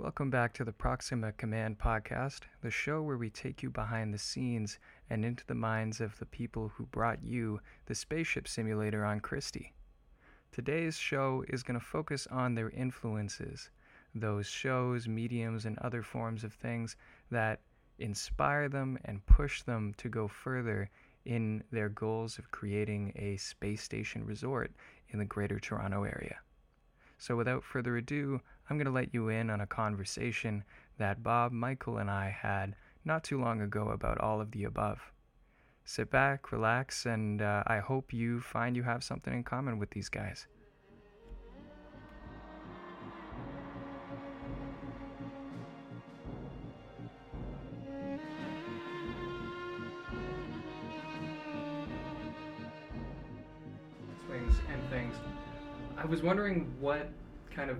Welcome back to the Proxima Command podcast, the show where we take you behind the scenes and into the minds of the people who brought you the spaceship simulator on Christie. Today's show is going to focus on their influences, those shows, mediums, and other forms of things that inspire them and push them to go further in their goals of creating a space station resort in the Greater Toronto Area. So, without further ado, I'm going to let you in on a conversation that Bob, Michael, and I had not too long ago about all of the above. Sit back, relax, and uh, I hope you find you have something in common with these guys. Swings and things. I was wondering what kind of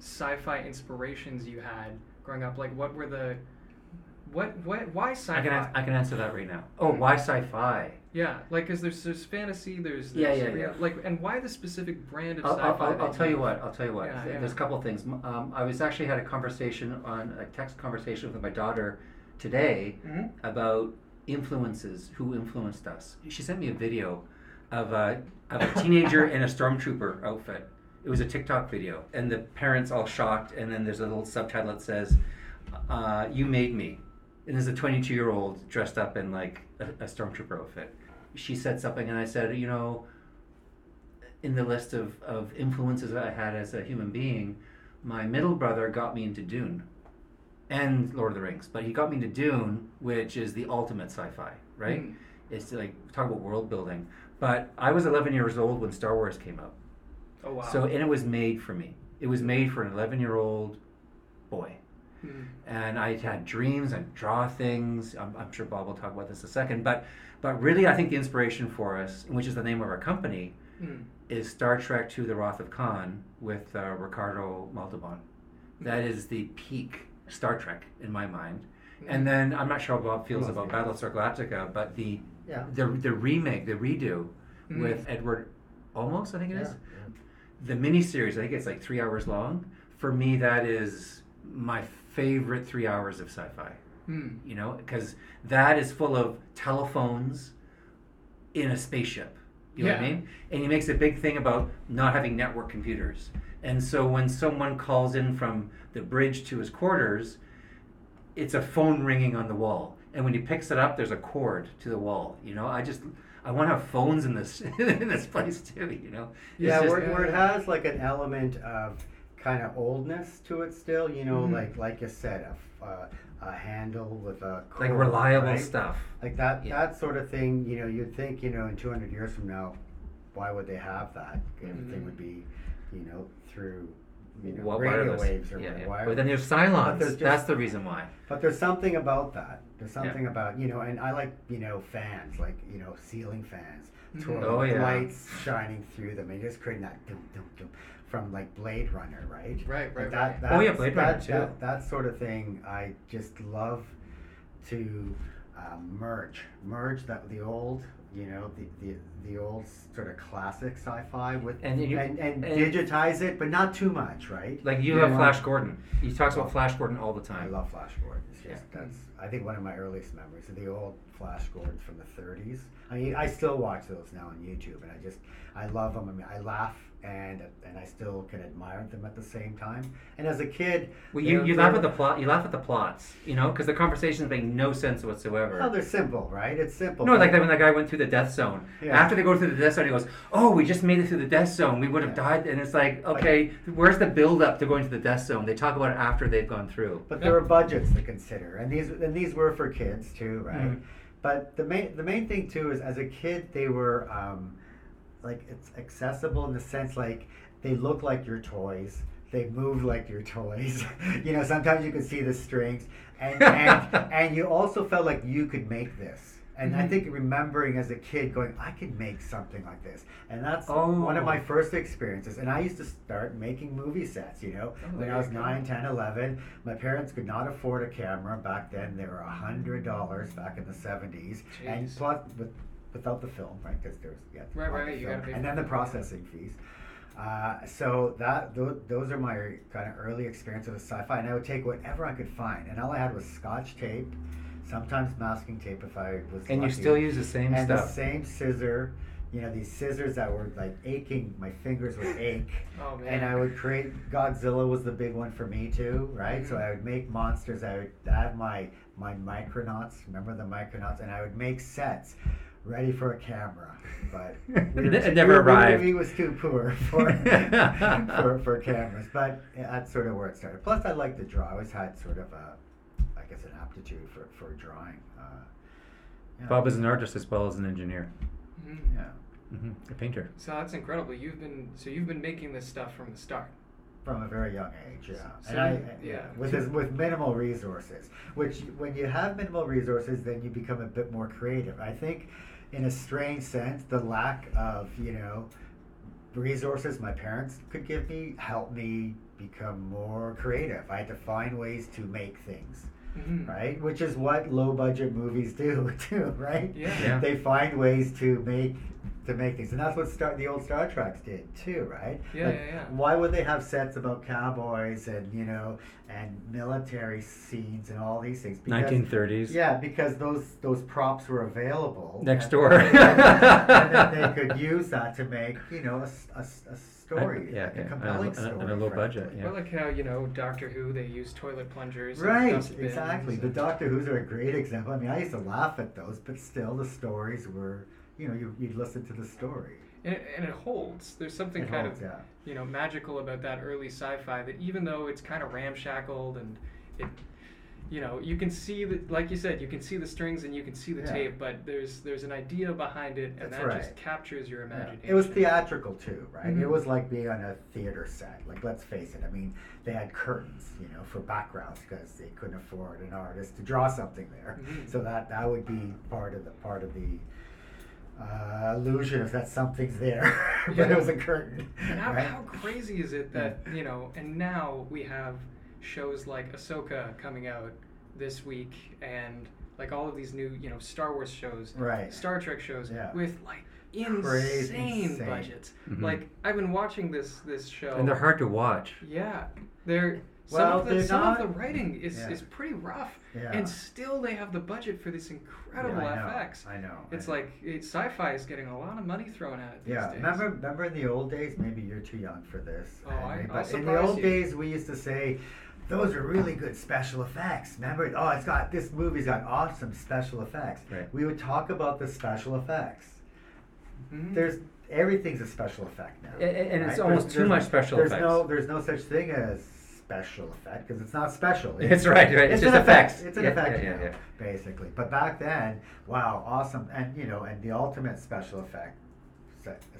sci-fi inspirations you had growing up. Like, what were the what what why sci-fi? I can an- I can answer that right now. Oh, why sci-fi? Yeah, like, cause there's there's fantasy, there's, Yeah, there's yeah, real- yeah. like, and why the specific brand of I'll, sci-fi? I'll, I'll, tell you what. I'll tell you what. Yeah, There's yeah. a couple of things. Um, I was actually had a conversation on a text conversation with my daughter today Mhm. about influences who influenced us. She sent me a video of a of a teenager in a stormtrooper outfit. It was a TikTok video, and the parents all shocked. And then there's a little subtitle that says, uh, "You made me." And there's a 22 year old dressed up in like a, a stormtrooper outfit. She said something, and I said, you know, in the list of, of influences that I had as a human being, my middle brother got me into Dune and Lord of the Rings. But he got me into Dune, which is the ultimate sci fi, right? Mm. It's like, talk about world building. But I was 11 years old when Star Wars came out. Oh wow. So, and it was made for me. It was made for an 11 year old boy. Mm. And I had dreams and draw things. I'm, I'm sure Bob will talk about this a second. But, but really, I think the inspiration for us, which is the name of our company, Mm. is Star Trek to the Wrath of Khan with uh, Ricardo Montalban. That is the peak Star Trek in my mind. And then I'm not sure how Bob feels about Battlestar Galactica, but the Yeah. the the remake, the redo Mm. with Edward Olmos, I think it is. Yeah, The miniseries, I think it's like three hours long. For me, that is my favorite three hours of sci-fi. Mm. You know, because that is full of telephones in a spaceship. You know what I mean? And he makes a big thing about not having network computers. And so when someone calls in from the bridge to his quarters, it's a phone ringing on the wall. And when he picks it up, there's a cord to the wall. You know, I just I want to have phones in this in this place too. You know, It's Yeah, just- where, where it has like an element of kind of oldness to it still, you know, Mhm. like like you said, a, uh, a handle with a like reliable right? stuff. Like that Yeah. that sort of thing, you know, you'd think, you know, in 200 years from now, why would they have that? Everything Mhm. would be, you know, through you know, radio wireless. waves or yeah, yeah. But then there's Cylons. there's just- That's the reason why. But there's something about that. There's Yeah. something about you know, and I like you know fans, like you know ceiling fans, Mhm. twirling Oh, yeah. lights shining through them, and just creating that dum dum dum from like Blade Runner, right? Right, right, Like that, right. that, Oh, yeah, Blade Runner, that, too. That, that sort of thing, I just love to um, merge, merge that the old, you know, the, the the old sort of classic sci-fi with And you- and, and, and- digitize it, but not too much, right? Like you Yeah. have Flash Gordon. He talks about oh. Flash Gordon all the time. I love Flash Gordon. It's just Yeah. that's I think one of my earliest memories of the old Flash Gordons from the 30s. I mean, I still watch those now on YouTube, and I just I love them. I mean, I laugh and and I still can admire them at the same time. And as a kid, Well, you, you laugh at the plot. You laugh at the plots, you know, because the conversations make no sense whatsoever. Well, they're simple, right? It's simple. no, like that when that guy went through the death zone. Yeah. After they go through the death zone, he goes, "Oh, we just made it through the death zone. We would have Yeah. died." And it's like, okay, where's the build up to going to the death zone? They talk about it after they've gone through. But there are budgets to consider, and these and these were for kids too, right? Mhm. But the main the main thing too is as a kid they were um, like it's accessible in the sense like they look like your toys. They move like your toys. you know, sometimes you could see the strings, and and, and you also felt like you could make this. And I Mhm. think remembering as a kid going, I could make something like this. And that's Oh. one of my first experiences. And I used to start making movie sets, you know, Oh, when I was you 9, 10, 11. My parents could not afford a camera. Back then, they were $100 back in the 70s. And Jeez. plus, with, without the film, right? Because there's, yeah, Right, right, the you gotta pay And then the it. processing fees. Uh, so that those, those are my kind of early experience with sci-fi, and I would take whatever I could find, and all I had was Scotch tape, sometimes masking tape if I was. And you still use the same and stuff. the same scissor. You know these scissors that were like aching, my fingers would ache, Oh man. and I would create. Godzilla was the big one for me too, right? So Mhm. I would make monsters. I would have my my Micronauts. Remember the Micronauts, and I would make sets ready for a camera, but we were It never we- we- arrived. We was too poor for for, for cameras, but that's sort of where it started. Plus, I like to draw. I always had sort of a, I guess, an aptitude for for drawing. Uh, yeah. Bob is an artist as well as an engineer, Mhm. yeah, hmm a painter. So that's incredible. You've been so you've been making this stuff from the start. from a very young age. Yeah, So and I you- yeah yeah. with this, with minimal resources. Which when you have minimal resources, then you become a bit more creative. I think, in a strange sense, the lack of you know resources my parents could give me helped me become more creative. I had to find ways to make things. Mhm. right? Which is what low budget movies do too, right? Yeah. Yeah. They find ways to make to make things, and that's what Star, the old Star Treks did too, right? Yeah, Like, yeah, yeah. Why would they have sets about cowboys and you know and military scenes and all these things? Because- 1930s. Yeah, because those those props were available Next and- door. and then they could use that to make you know a, s- a s- a story, yeah, like yeah, a on compelling lo- on a- story, on a low frankly. budget, yeah. Well, like how you know Doctor Who, they use toilet plungers. Right, dustbins exactly. The Doctor Who's are a great example. I mean, I used to laugh at those, but still, the stories were, you know, you, you'd listen to the story. and it, and it holds. There's something It kind holds, of yeah. you know magical about that early sci-fi that even though it's kind of ramshackled and it you know you can see that, like you said you can see the strings and you can see the Yeah. tape but there's there's an idea behind it and That's that just captures your Yeah. imagination It was theatrical too, right? It Mhm. was like being on a theater set. Like, let's face it. I mean, they had curtains, you know, for backgrounds because they couldn't afford an artist to draw something there. Mhm. So that that would be part of the part of the uh, illusion if that something's there, but Yeah. it was a curtain. And how, right? how crazy is it that you know? And now we have shows like Ahsoka coming out this week, and like all of these new you know Star Wars shows, Right. Star Trek shows Yeah. with like insane, insane. budgets. Mhm. Like I've been watching this this show, and they're hard to watch. Yeah, they're. Some, of, the, some not- of the writing is, Yeah. is pretty rough, Yeah. and still they have the budget for this incredible Yeah, I know, FX. I know. It's I know. like it, sci-fi is getting a lot of money thrown at it these Yeah, days. remember, remember in the old days. Maybe you're too young for this. Oh, I- Henry, I'll but in the old you. days, we used to say, "Those are really good special effects." Remember? Oh, it's got this movie's got awesome special effects. Right. We would talk about the special effects. Mhm. There's everything's a special effect now. A- a- and it's almost There's- too there's- much special there's effects. no, there's no such thing as special effect because it's not special. It's right, right. It's an just effect. effects. It's an Yeah, effect yeah, yeah, yeah. basically. But back then, wow, awesome, and you know, and the ultimate special effect,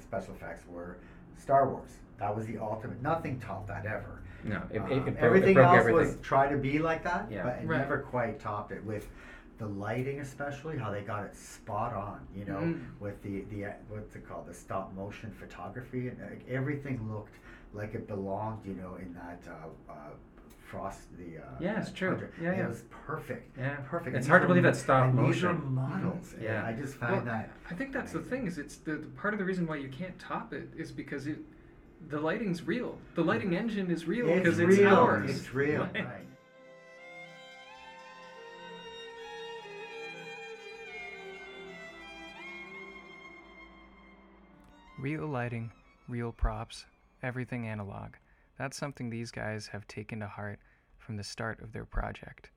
special effects were Star Wars. That was the ultimate. Nothing topped that ever. No, it, it, Um, it broke, everything it broke else everything. was try to be like that, Yeah. but it Right. never quite topped it with the lighting, especially how they got it spot on. You know, Mm. with the the what's it called, the stop motion photography, and like, everything looked like it belonged. You know, in that. Uh, uh, Frost, the uh, Yeah, it's true. project. Yeah, it was perfect. Yeah. perfect. It's And hard to believe that stop and These were motion. models. and Yeah. I just Well, find that. I think that's the thing is it's the, the part of the reason why you can't top it is because it the lighting's real. The lighting engine is real It's because it's, real. ours. It's real. Right. Right. Real lighting, real props, everything analog. That's something these guys have taken to heart from the start of their project.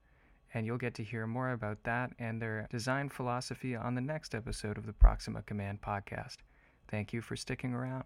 And you'll get to hear more about that and their design philosophy on the next episode of the Proxima Command podcast. Thank you for sticking around.